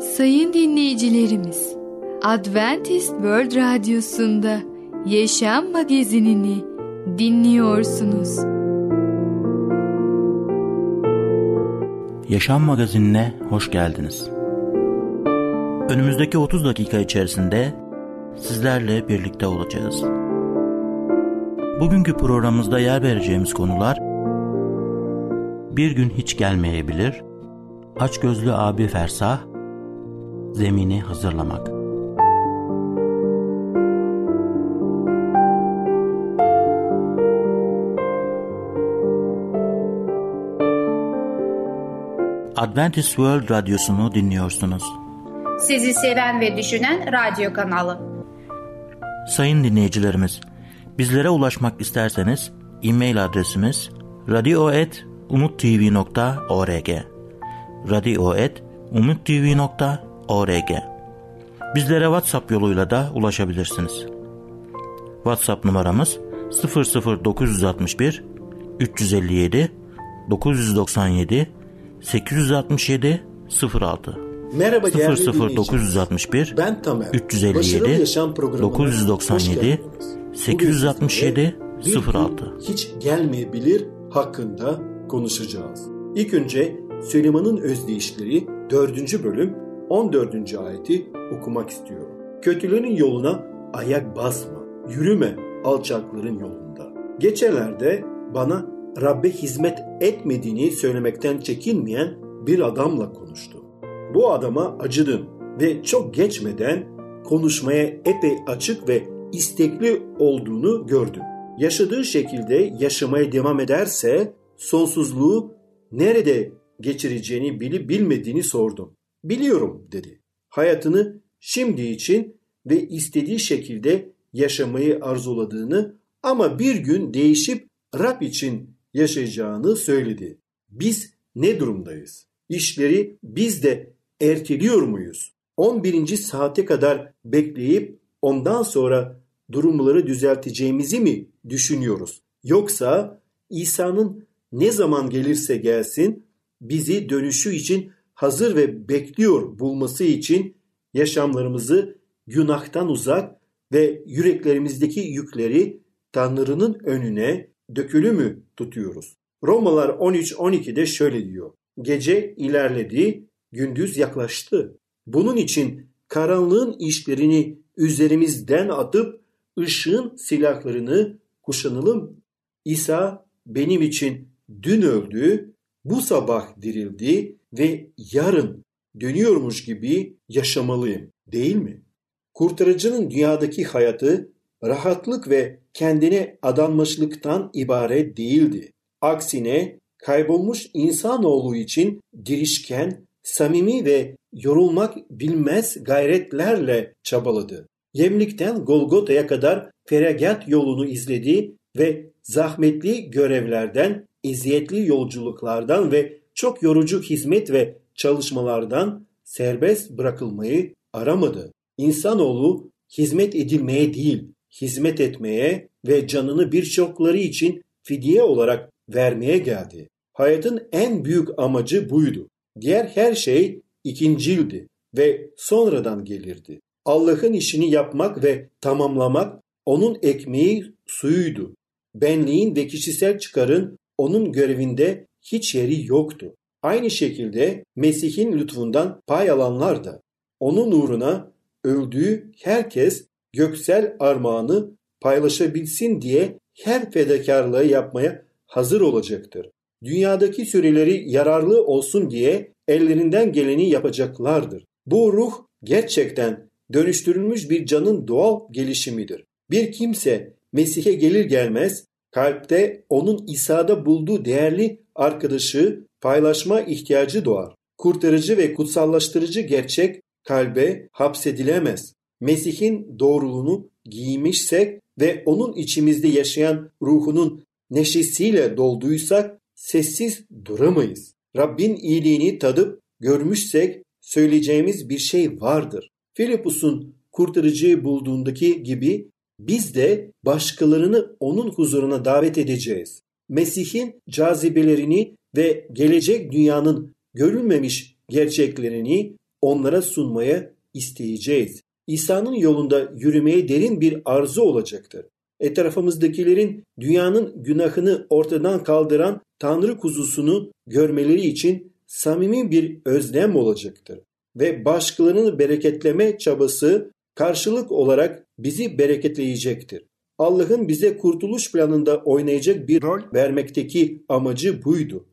Sayın dinleyicilerimiz, Adventist World Radyosu'nda Yaşam Magazinini dinliyorsunuz. Yaşam Magazinine hoş geldiniz. Önümüzdeki 30 dakika içerisinde sizlerle birlikte olacağız. Bugünkü programımızda yer vereceğimiz konular Bir gün hiç gelmeyebilir, Açgözlü abi fersah, Zemini hazırlamak. Adventist World Radyosu'nu dinliyorsunuz. Sizi seven ve düşünen radyo kanalı. Sayın dinleyicilerimiz, bizlere ulaşmak isterseniz e-mail adresimiz radio.umutv.org radio.umutv.org Bizlere WhatsApp yoluyla da ulaşabilirsiniz. WhatsApp numaramız 00961 357 997 867 06 Merhaba değerli 00961 Ben Tamer. 357 Yaşam programına 997 hoş 867 Bir gün 06 Hiç gelmeyebilir hakkında konuşacağız. İlk önce Süleyman'ın özdeyişleri 4. bölüm 14. ayeti okumak istiyorum. Kötülerin yoluna ayak basma, yürüme alçakların yolunda. Geçelerde bana Rabbe hizmet etmediğini söylemekten çekinmeyen bir adamla konuştum. Bu adama acıdım ve çok geçmeden konuşmaya epey açık ve istekli olduğunu gördüm. Yaşadığı şekilde yaşamaya devam ederse sonsuzluğu nerede geçireceğini bilip bilmediğini sordum. Biliyorum dedi. Hayatını şimdi için ve istediği şekilde yaşamayı arzuladığını ama bir gün değişip Rab için yaşayacağını söyledi. Biz ne durumdayız? İşleri biz de erteliyor muyuz? 11. saate kadar bekleyip ondan sonra durumları düzelteceğimizi mi düşünüyoruz? Yoksa İsa'nın ne zaman gelirse gelsin bizi dönüşü için hazır ve bekliyor bulması için yaşamlarımızı günahtan uzak ve yüreklerimizdeki yükleri Tanrı'nın önüne dökülü mü tutuyoruz? Romalar 13-12'de şöyle diyor. Gece ilerledi, gündüz yaklaştı. Bunun için karanlığın işlerini üzerimizden atıp ışığın silahlarını kuşanalım. İsa benim için dün öldü, bu sabah dirildi ve yarın dönüyormuş gibi yaşamalıyım değil mi? Kurtarıcının dünyadaki hayatı rahatlık ve kendine adanmışlıktan ibaret değildi. Aksine kaybolmuş insanoğlu için girişken, samimi ve yorulmak bilmez gayretlerle çabaladı. Yemlikten Golgota'ya kadar feragat yolunu izledi ve zahmetli görevlerden, eziyetli yolculuklardan ve çok yorucu hizmet ve çalışmalardan serbest bırakılmayı aramadı. İnsanoğlu hizmet edilmeye değil, hizmet etmeye ve canını birçokları için fidye olarak vermeye geldi. Hayatın en büyük amacı buydu. Diğer her şey ikincildi ve sonradan gelirdi. Allah'ın işini yapmak ve tamamlamak onun ekmeği suyuydu. Benliğin ve kişisel çıkarın onun görevinde hiç yeri yoktu. Aynı şekilde Mesih'in lütfundan pay alanlar da onun uğruna öldüğü herkes göksel armağanı paylaşabilsin diye her fedakarlığı yapmaya hazır olacaktır. Dünyadaki süreleri yararlı olsun diye ellerinden geleni yapacaklardır. Bu ruh gerçekten dönüştürülmüş bir canın doğal gelişimidir. Bir kimse Mesih'e gelir gelmez kalpte onun İsa'da bulduğu değerli arkadaşı paylaşma ihtiyacı doğar. Kurtarıcı ve kutsallaştırıcı gerçek kalbe hapsedilemez. Mesih'in doğruluğunu giymişsek ve onun içimizde yaşayan ruhunun neşesiyle dolduysak sessiz duramayız. Rabbin iyiliğini tadıp görmüşsek söyleyeceğimiz bir şey vardır. Filipus'un kurtarıcıyı bulduğundaki gibi biz de başkalarını onun huzuruna davet edeceğiz. Mesih'in cazibelerini ve gelecek dünyanın görülmemiş gerçeklerini onlara sunmaya isteyeceğiz. İsa'nın yolunda yürümeye derin bir arzu olacaktır. Etrafımızdakilerin dünyanın günahını ortadan kaldıran Tanrı kuzusunu görmeleri için samimi bir özlem olacaktır. Ve başkalarını bereketleme çabası karşılık olarak bizi bereketleyecektir. Allah'ın bize kurtuluş planında oynayacak bir rol vermekteki amacı buydu.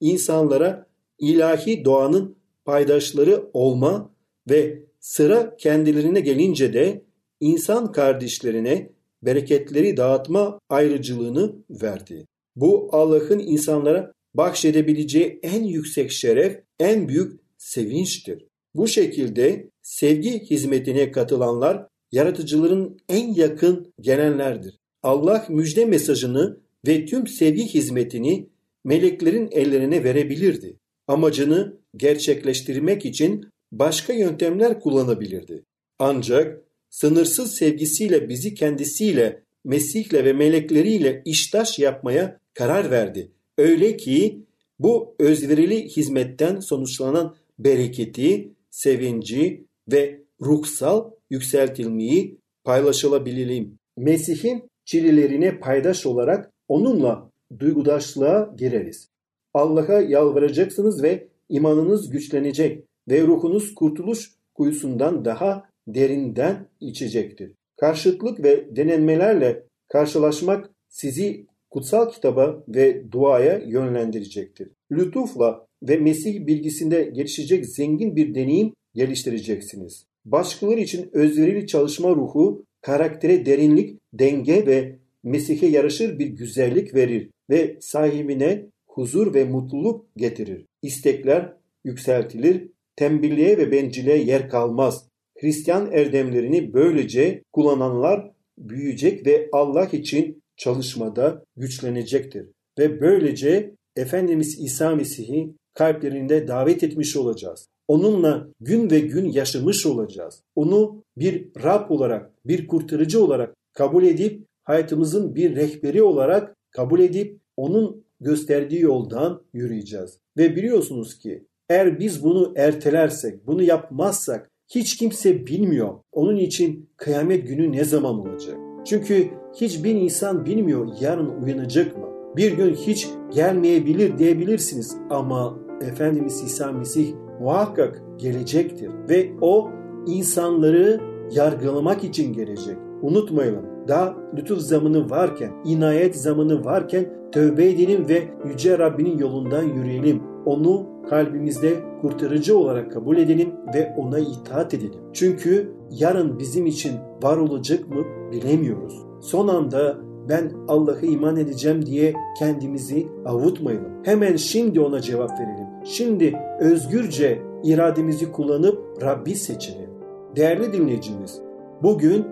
İnsanlara ilahi doğanın paydaşları olma ve sıra kendilerine gelince de insan kardeşlerine bereketleri dağıtma ayrıcılığını verdi. Bu Allah'ın insanlara bahşedebileceği en yüksek şeref, en büyük sevinçtir. Bu şekilde sevgi hizmetine katılanlar yaratıcıların en yakın gelenlerdir. Allah müjde mesajını ve tüm sevgi hizmetini meleklerin ellerine verebilirdi. Amacını gerçekleştirmek için başka yöntemler kullanabilirdi. Ancak sınırsız sevgisiyle bizi kendisiyle, Mesih'le ve melekleriyle iştaş yapmaya karar verdi. Öyle ki bu özverili hizmetten sonuçlanan bereketi, sevinci ve ruhsal yükseltilmeyi paylaşılabilelim. Mesih'in çilelerine paydaş olarak onunla duygudaşlığa gireriz. Allah'a yalvaracaksınız ve imanınız güçlenecek ve ruhunuz kurtuluş kuyusundan daha derinden içecektir. Karşıtlık ve denenmelerle karşılaşmak sizi kutsal kitaba ve duaya yönlendirecektir. Lütufla ve Mesih bilgisinde gelişecek zengin bir deneyim geliştireceksiniz. Başkaları için özverili çalışma ruhu, karaktere derinlik, denge ve Mesih'e yaraşır bir güzellik verir ve sahibine huzur ve mutluluk getirir. İstekler yükseltilir, tembelliğe ve bencilliğe yer kalmaz. Hristiyan erdemlerini böylece kullananlar büyüyecek ve Allah için çalışmada güçlenecektir. Ve böylece Efendimiz İsa Mesih'i kalplerinde davet etmiş olacağız. Onunla gün ve gün yaşamış olacağız. Onu bir Rab olarak, bir kurtarıcı olarak kabul edip hayatımızın bir rehberi olarak kabul edip onun gösterdiği yoldan yürüyeceğiz. Ve biliyorsunuz ki eğer biz bunu ertelersek, bunu yapmazsak hiç kimse bilmiyor. Onun için kıyamet günü ne zaman olacak? Çünkü hiçbir insan bilmiyor yarın uyanacak mı? Bir gün hiç gelmeyebilir diyebilirsiniz ama Efendimiz İsa Mesih muhakkak gelecektir ve o insanları yargılamak için gelecek. Unutmayalım daha lütuf zamanı varken, inayet zamanı varken tövbe edelim ve Yüce Rabbinin yolundan yürüyelim. Onu kalbimizde kurtarıcı olarak kabul edelim ve ona itaat edelim. Çünkü yarın bizim için var olacak mı bilemiyoruz. Son anda ben Allah'a iman edeceğim diye kendimizi avutmayalım. Hemen şimdi ona cevap verelim. Şimdi özgürce irademizi kullanıp Rabbi seçelim. Değerli dinleyicimiz, bugün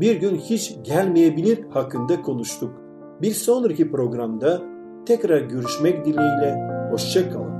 bir gün hiç gelmeyebilir hakkında konuştuk. Bir sonraki programda tekrar görüşmek dileğiyle hoşçakalın.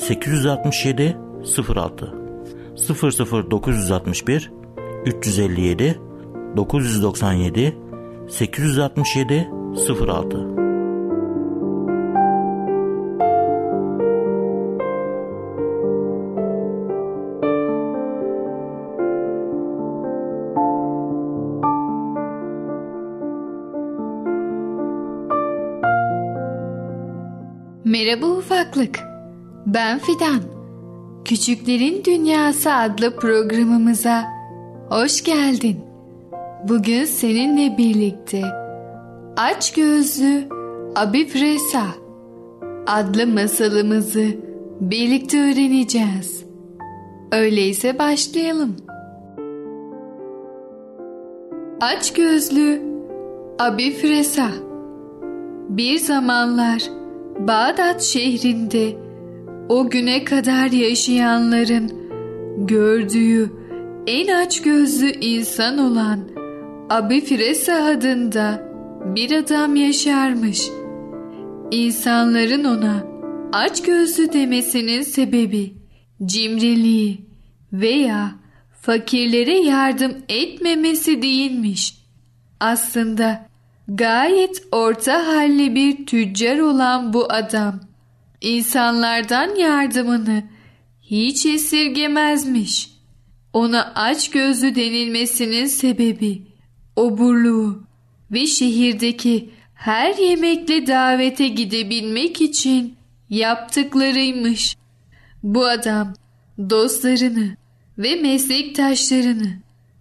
867 06 00961 357 997 867 06 Merhaba ufaklık. Ben Fidan. Küçüklerin Dünyası adlı programımıza hoş geldin. Bugün seninle birlikte Aç Gözlü Abip Resa adlı masalımızı birlikte öğreneceğiz. Öyleyse başlayalım. Aç gözlü Abi Fresa Bir zamanlar Bağdat şehrinde o güne kadar yaşayanların gördüğü en aç gözlü insan olan Abi Fresa adında bir adam yaşarmış. İnsanların ona aç gözlü demesinin sebebi cimriliği veya fakirlere yardım etmemesi değilmiş. Aslında gayet orta halli bir tüccar olan bu adam insanlardan yardımını hiç esirgemezmiş. Ona aç gözlü denilmesinin sebebi oburluğu ve şehirdeki her yemekle davete gidebilmek için yaptıklarıymış. Bu adam dostlarını ve meslektaşlarını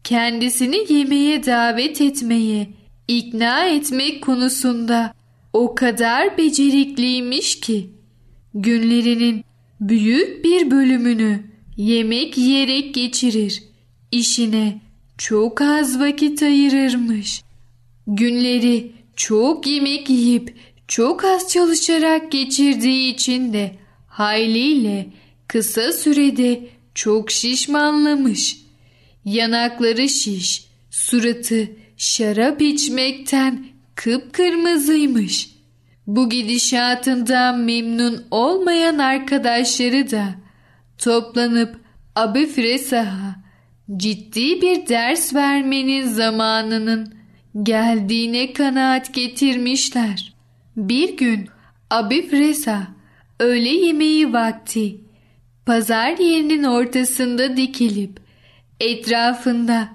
kendisini yemeğe davet etmeye ikna etmek konusunda o kadar becerikliymiş ki günlerinin büyük bir bölümünü yemek yiyerek geçirir. İşine çok az vakit ayırırmış. Günleri çok yemek yiyip çok az çalışarak geçirdiği için de hayliyle kısa sürede çok şişmanlamış. Yanakları şiş, suratı şarap içmekten kıpkırmızıymış. Bu gidişatından memnun olmayan arkadaşları da toplanıp Abi Fresah'a ciddi bir ders vermenin zamanının geldiğine kanaat getirmişler. Bir gün Abi Fresa öğle yemeği vakti pazar yerinin ortasında dikilip etrafında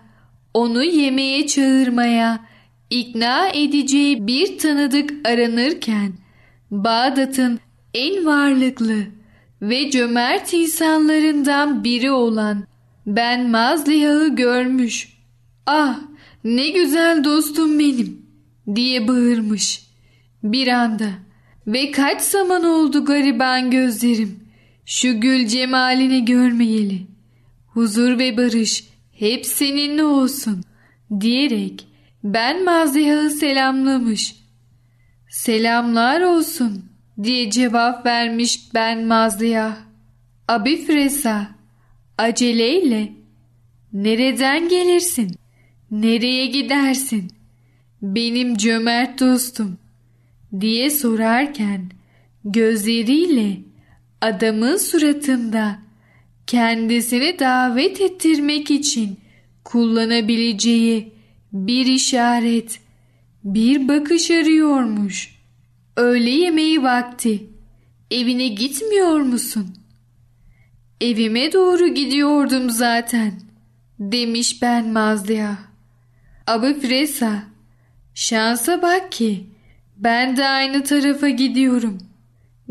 onu yemeğe çağırmaya ikna edeceği bir tanıdık aranırken Bağdat'ın en varlıklı ve cömert insanlarından biri olan Ben Mazliha'yı görmüş. Ah ne güzel dostum benim diye bağırmış. Bir anda ve kaç zaman oldu gariban gözlerim şu gül cemalini görmeyeli. Huzur ve barış hep seninle olsun diyerek ben Maziha'yı selamlamış. Selamlar olsun diye cevap vermiş ben Maziha. Abi Fresa aceleyle nereden gelirsin? Nereye gidersin? Benim cömert dostum diye sorarken gözleriyle adamın suratında kendisini davet ettirmek için kullanabileceği bir işaret, bir bakış arıyormuş. Öğle yemeği vakti. Evine gitmiyor musun? Evime doğru gidiyordum zaten, demiş ben Mazlı'ya. Abi Fresa, şansa bak ki ben de aynı tarafa gidiyorum.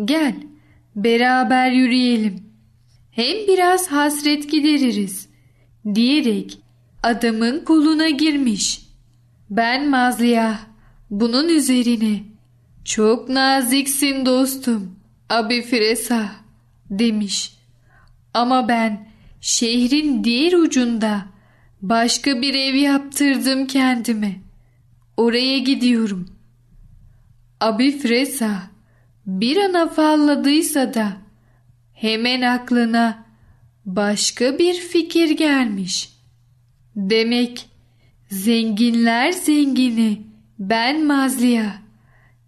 Gel, beraber yürüyelim. Hem biraz hasret gideririz, diyerek adamın koluna girmiş. Ben Mazliya bunun üzerine çok naziksin dostum Abi Fresa demiş. Ama ben şehrin diğer ucunda başka bir ev yaptırdım kendime. Oraya gidiyorum. Abi Fresa bir an afalladıysa da hemen aklına başka bir fikir gelmiş. Demek zenginler zengini ben Mazliya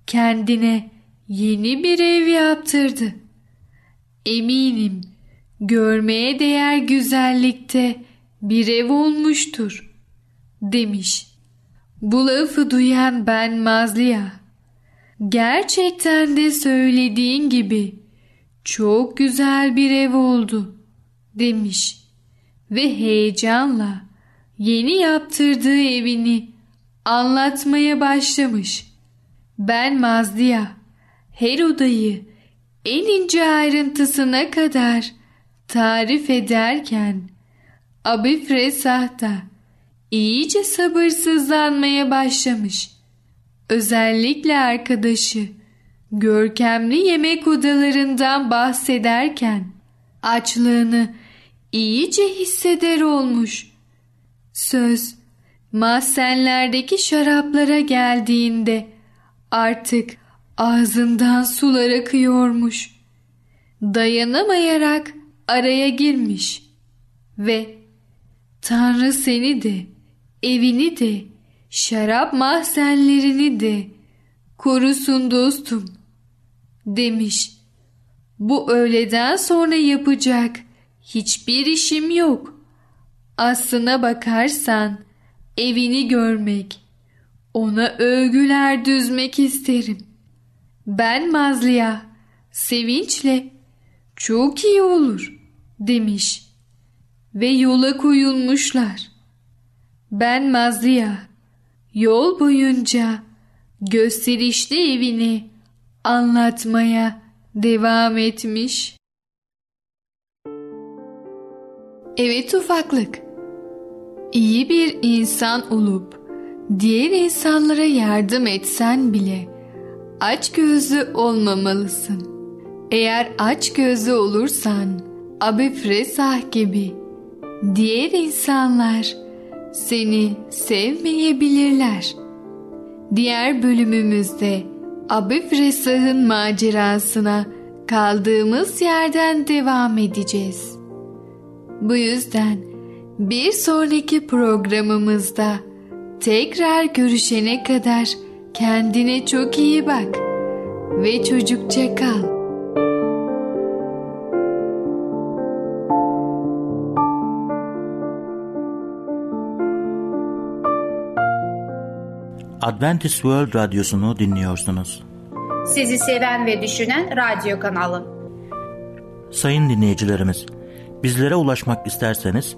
kendine yeni bir ev yaptırdı. Eminim görmeye değer güzellikte bir ev olmuştur demiş. Bu lafı duyan ben Mazliya gerçekten de söylediğin gibi çok güzel bir ev oldu demiş ve heyecanla yeni yaptırdığı evini anlatmaya başlamış. Ben Mazdiya her odayı en ince ayrıntısına kadar tarif ederken Abi Fresah da iyice sabırsızlanmaya başlamış. Özellikle arkadaşı görkemli yemek odalarından bahsederken açlığını iyice hisseder olmuş. Söz mahzenlerdeki şaraplara geldiğinde artık ağzından sular akıyormuş. Dayanamayarak araya girmiş ve Tanrı seni de evini de şarap mahzenlerini de korusun dostum demiş. Bu öğleden sonra yapacak hiçbir işim yok. Aslına bakarsan evini görmek, ona övgüler düzmek isterim. Ben Mazliya, sevinçle çok iyi olur demiş ve yola koyulmuşlar. Ben Mazliya, yol boyunca gösterişli evini anlatmaya devam etmiş. Evet ufaklık. İyi bir insan olup diğer insanlara yardım etsen bile aç gözlü olmamalısın. Eğer aç gözlü olursan Abi Fresah gibi diğer insanlar seni sevmeyebilirler. Diğer bölümümüzde Abi Fresah'ın macerasına kaldığımız yerden devam edeceğiz. Bu yüzden bir sonraki programımızda tekrar görüşene kadar kendine çok iyi bak ve çocukça kal. Adventist World Radyosu'nu dinliyorsunuz. Sizi seven ve düşünen radyo kanalı. Sayın dinleyicilerimiz, bizlere ulaşmak isterseniz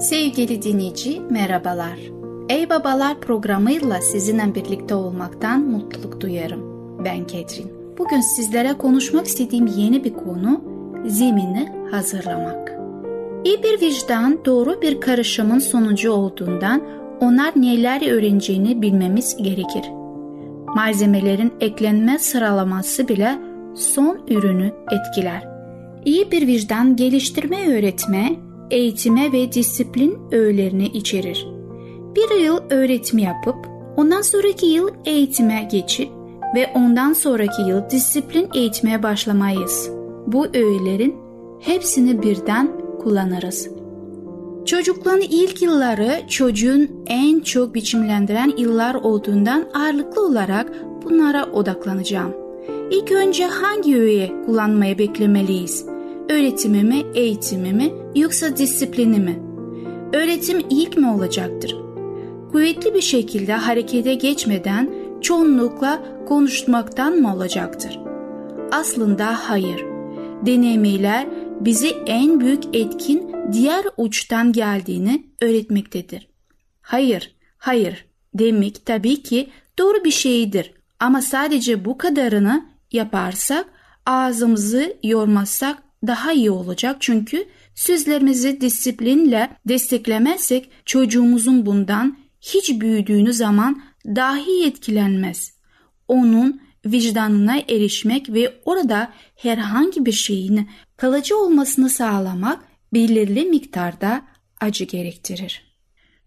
Sevgili dinleyici merhabalar. Ey Babalar programıyla sizinle birlikte olmaktan mutluluk duyarım. Ben Ketrin. Bugün sizlere konuşmak istediğim yeni bir konu zemini hazırlamak. İyi bir vicdan doğru bir karışımın sonucu olduğundan onlar neler öğreneceğini bilmemiz gerekir. Malzemelerin eklenme sıralaması bile son ürünü etkiler. İyi bir vicdan geliştirme öğretme, eğitime ve disiplin öğelerini içerir. Bir yıl öğretimi yapıp ondan sonraki yıl eğitime geçip ve ondan sonraki yıl disiplin eğitmeye başlamayız. Bu öğelerin hepsini birden kullanırız. Çocukluğun ilk yılları çocuğun en çok biçimlendiren yıllar olduğundan ağırlıklı olarak bunlara odaklanacağım. İlk önce hangi öğeyi kullanmayı beklemeliyiz? Öğretimi mi, eğitimi mi yoksa disiplini mi? Öğretim ilk mi olacaktır? Kuvvetli bir şekilde harekete geçmeden çoğunlukla konuşmaktan mı olacaktır? Aslında hayır. Denemeler bizi en büyük etkin diğer uçtan geldiğini öğretmektedir. Hayır, hayır demek tabii ki doğru bir şeydir ama sadece bu kadarını yaparsak ağzımızı yormazsak daha iyi olacak çünkü sözlerimizi disiplinle desteklemezsek çocuğumuzun bundan hiç büyüdüğünü zaman dahi etkilenmez. Onun vicdanına erişmek ve orada herhangi bir şeyin kalıcı olmasını sağlamak belirli miktarda acı gerektirir.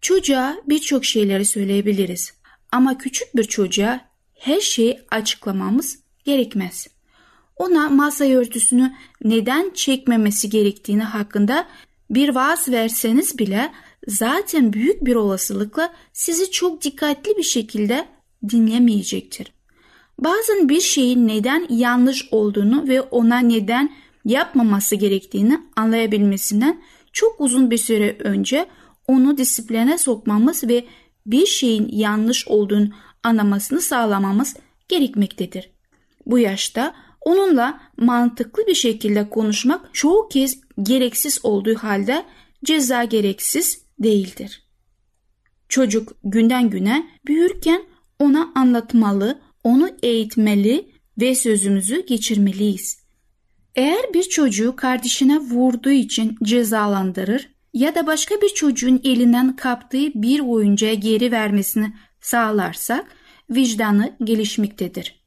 Çocuğa birçok şeyleri söyleyebiliriz ama küçük bir çocuğa her şeyi açıklamamız gerekmez. Ona masa örtüsünü neden çekmemesi gerektiğini hakkında bir vaaz verseniz bile zaten büyük bir olasılıkla sizi çok dikkatli bir şekilde dinlemeyecektir. Bazen bir şeyin neden yanlış olduğunu ve ona neden yapmaması gerektiğini anlayabilmesinden çok uzun bir süre önce onu disipline sokmamız ve bir şeyin yanlış olduğunu anlamasını sağlamamız gerekmektedir. Bu yaşta onunla mantıklı bir şekilde konuşmak çoğu kez gereksiz olduğu halde ceza gereksiz değildir. Çocuk günden güne büyürken ona anlatmalı, onu eğitmeli ve sözümüzü geçirmeliyiz. Eğer bir çocuğu kardeşine vurduğu için cezalandırır ya da başka bir çocuğun elinden kaptığı bir oyuncağı geri vermesini sağlarsak vicdanı gelişmektedir.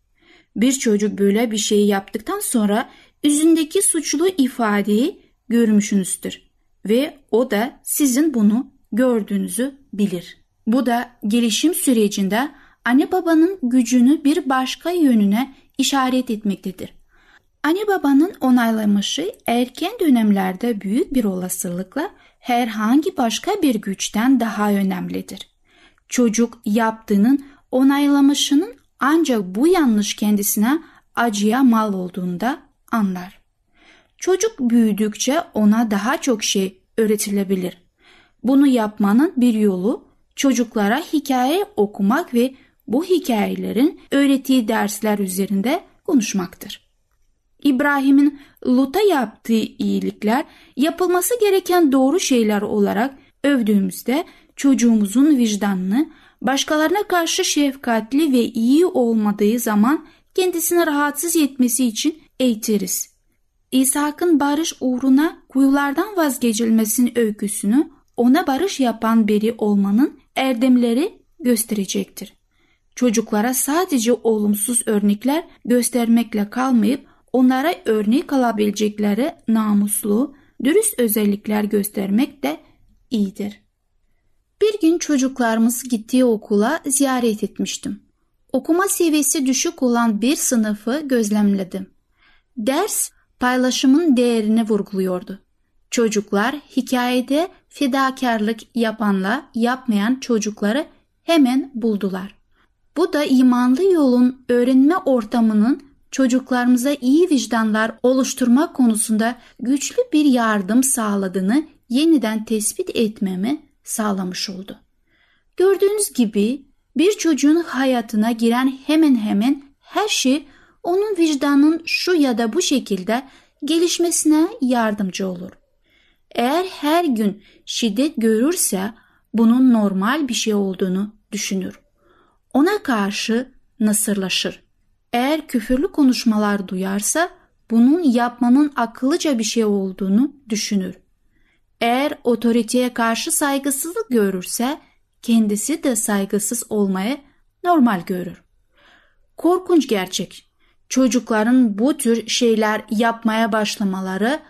Bir çocuk böyle bir şeyi yaptıktan sonra yüzündeki suçlu ifadeyi görmüşsünüzdür ve o da sizin bunu gördüğünüzü bilir. Bu da gelişim sürecinde anne babanın gücünü bir başka yönüne işaret etmektedir. Anne babanın onaylaması erken dönemlerde büyük bir olasılıkla herhangi başka bir güçten daha önemlidir. Çocuk yaptığının onaylamasının ancak bu yanlış kendisine acıya mal olduğunda anlar. Çocuk büyüdükçe ona daha çok şey öğretilebilir. Bunu yapmanın bir yolu çocuklara hikaye okumak ve bu hikayelerin öğrettiği dersler üzerinde konuşmaktır. İbrahim'in Lut'a yaptığı iyilikler yapılması gereken doğru şeyler olarak övdüğümüzde çocuğumuzun vicdanını başkalarına karşı şefkatli ve iyi olmadığı zaman kendisini rahatsız etmesi için eğitiriz. İshak'ın barış uğruna kuyulardan vazgeçilmesinin öyküsünü ona barış yapan biri olmanın erdemleri gösterecektir. Çocuklara sadece olumsuz örnekler göstermekle kalmayıp onlara örnek alabilecekleri namuslu, dürüst özellikler göstermek de iyidir. Bir gün çocuklarımız gittiği okula ziyaret etmiştim. Okuma seviyesi düşük olan bir sınıfı gözlemledim. Ders paylaşımın değerini vurguluyordu. Çocuklar hikayede fedakarlık yapanla yapmayan çocukları hemen buldular. Bu da imanlı yolun öğrenme ortamının çocuklarımıza iyi vicdanlar oluşturmak konusunda güçlü bir yardım sağladığını yeniden tespit etmemi sağlamış oldu. Gördüğünüz gibi bir çocuğun hayatına giren hemen hemen her şey onun vicdanın şu ya da bu şekilde gelişmesine yardımcı olur. Eğer her gün şiddet görürse bunun normal bir şey olduğunu düşünür. Ona karşı nasırlaşır. Eğer küfürlü konuşmalar duyarsa bunun yapmanın akıllıca bir şey olduğunu düşünür. Eğer otoriteye karşı saygısızlık görürse kendisi de saygısız olmayı normal görür. Korkunç gerçek çocukların bu tür şeyler yapmaya başlamaları,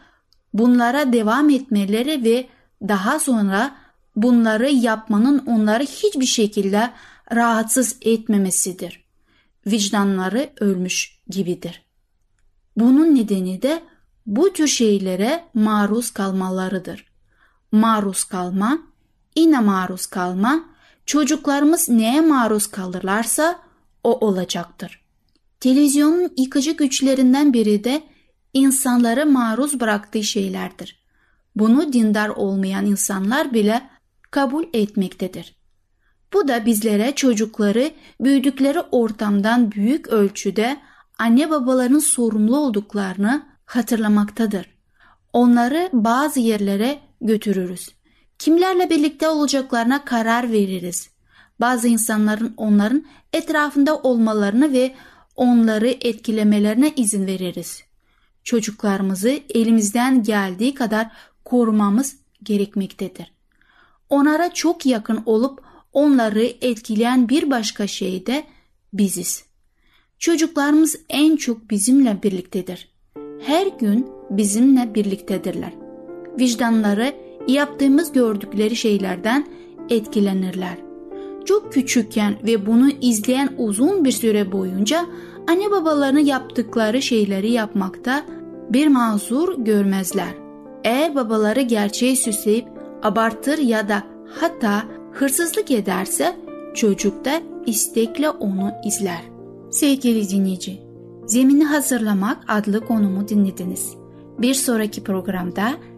bunlara devam etmeleri ve daha sonra bunları yapmanın onları hiçbir şekilde rahatsız etmemesidir. Vicdanları ölmüş gibidir. Bunun nedeni de bu tür şeylere maruz kalmalarıdır. Maruz kalma, yine maruz kalma, çocuklarımız neye maruz kalırlarsa o olacaktır. Televizyonun yıkıcı güçlerinden biri de insanları maruz bıraktığı şeylerdir. Bunu dindar olmayan insanlar bile kabul etmektedir. Bu da bizlere çocukları büyüdükleri ortamdan büyük ölçüde anne babaların sorumlu olduklarını hatırlamaktadır. Onları bazı yerlere götürürüz. Kimlerle birlikte olacaklarına karar veririz. Bazı insanların onların etrafında olmalarını ve onları etkilemelerine izin veririz. Çocuklarımızı elimizden geldiği kadar korumamız gerekmektedir. Onlara çok yakın olup onları etkileyen bir başka şey de biziz. Çocuklarımız en çok bizimle birliktedir. Her gün bizimle birliktedirler. Vicdanları yaptığımız gördükleri şeylerden etkilenirler çok küçükken ve bunu izleyen uzun bir süre boyunca anne babalarını yaptıkları şeyleri yapmakta bir mazur görmezler. Eğer babaları gerçeği süsleyip abartır ya da hatta hırsızlık ederse çocuk da istekle onu izler. Sevgili dinleyici, Zemini Hazırlamak adlı konumu dinlediniz. Bir sonraki programda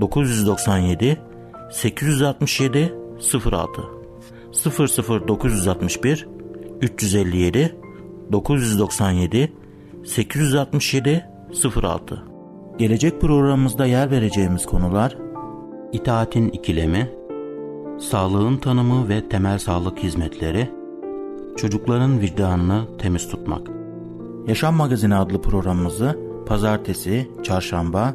997 867 06 00961 357 997 867 06 Gelecek programımızda yer vereceğimiz konular itaatin ikilemi, sağlığın tanımı ve temel sağlık hizmetleri, çocukların vicdanını temiz tutmak. Yaşam Magazini adlı programımızı pazartesi, çarşamba